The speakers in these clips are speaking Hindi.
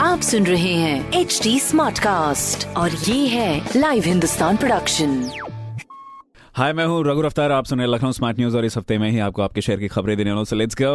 आप सुन रहे हैं एच डी स्मार्ट कास्ट और ये है लाइव हिंदुस्तान प्रोडक्शन हाय मैं हूँ रघु अफ्तार आप सुन रहे लखनऊ स्मार्ट न्यूज़ और इस हफ़्ते में ही आपको आपके शहर की खबरें देने वालों से लेट्स गो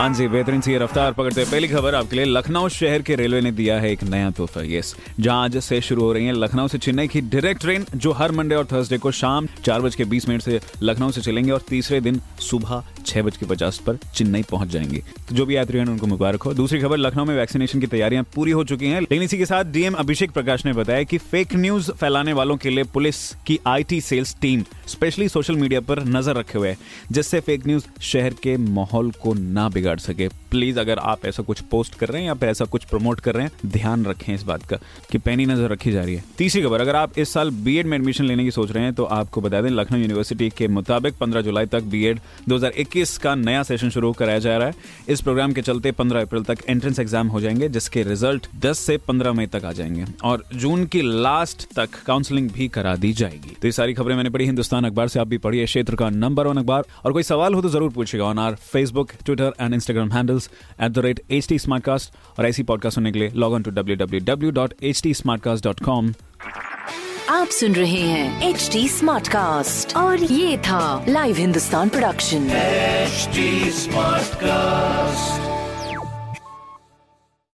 हाँ जी बेहतरीन सी रफ्तार पकड़ते हैं पहली खबर आपके लिए, लखनऊ शहर के रेलवे ने दिया है एक नया तोहफा यस जहाँ आज से शुरू हो रही है लखनऊ से चेन्नई की डायरेक्ट ट्रेन, जो हर मंडे और थर्सडे को शाम चार बज के बीस मिनट से लखनऊ से चलेंगे और तीसरे दिन सुबह छह बज के पचास पर चेन्नई पहुँच जाएँगे। तो जो भी यात्री हैं, उनको मुबारक हो। दूसरी खबर, लखनऊ में वैक्सीनेशन की तैयारियाँ पूरी हो चुकी हैं, लेकिन इसी के साथ डीएम अभिषेक प्रकाश ने बताया कि फेक न्यूज़ फैलाने वालों के लिए पुलिस की IT cells team specially social media पर नज़र रखे हुए है, जिससे फेक न्यूज़ शहर के माहौल को ना बिगाड़ सके। प्लीज़ अगर आप ऐसा कुछ पोस्ट कर रहे हैं या फिर ऐसा कुछ प्रमोट कर रहे हैं, ध्यान रखें इस बात का कि पैनी नज़र रखी जा रही है। तीसरी खबर, अगर आप इस साल बीएड में एडमिशन लेने की सोच रहे हैं तो आपको बता दें, लखनऊ यूनिवर्सिटी के मुताबिक 15 जुलाई तक बीएड 2021 का नया सेशन शुरू कराया जा रहा है। इस प्रोग्राम के चलते 15 अप्रैल तक एंट्रेंस एग्ज़ाम हो जाएँगे, जिसके रिज़ल्ट 10 से 15 मई तक आ जाएँगे और जून की लास्ट तक काउंसलिंग भी करा दी जाएगी। तो ये सारी खबरें मैंने पढ़ी, हिंदुस्तान अखबार से आप भी पढ़िए, क्षेत्र का नंबर वन अखबार। और कोई सवाल हो तो ज़रूर पूछेगा on our Facebook Twitter and Instagram handles at the rate H T और ऐसी पॉडकास्ट सुनने के लिए log on to W W W dot H T dot com आप सुन रहे हैं एच टी स्मार्ट कास्ट और ये था लाइव हिंदुस्तान प्रोडक्शन स्मार्ट.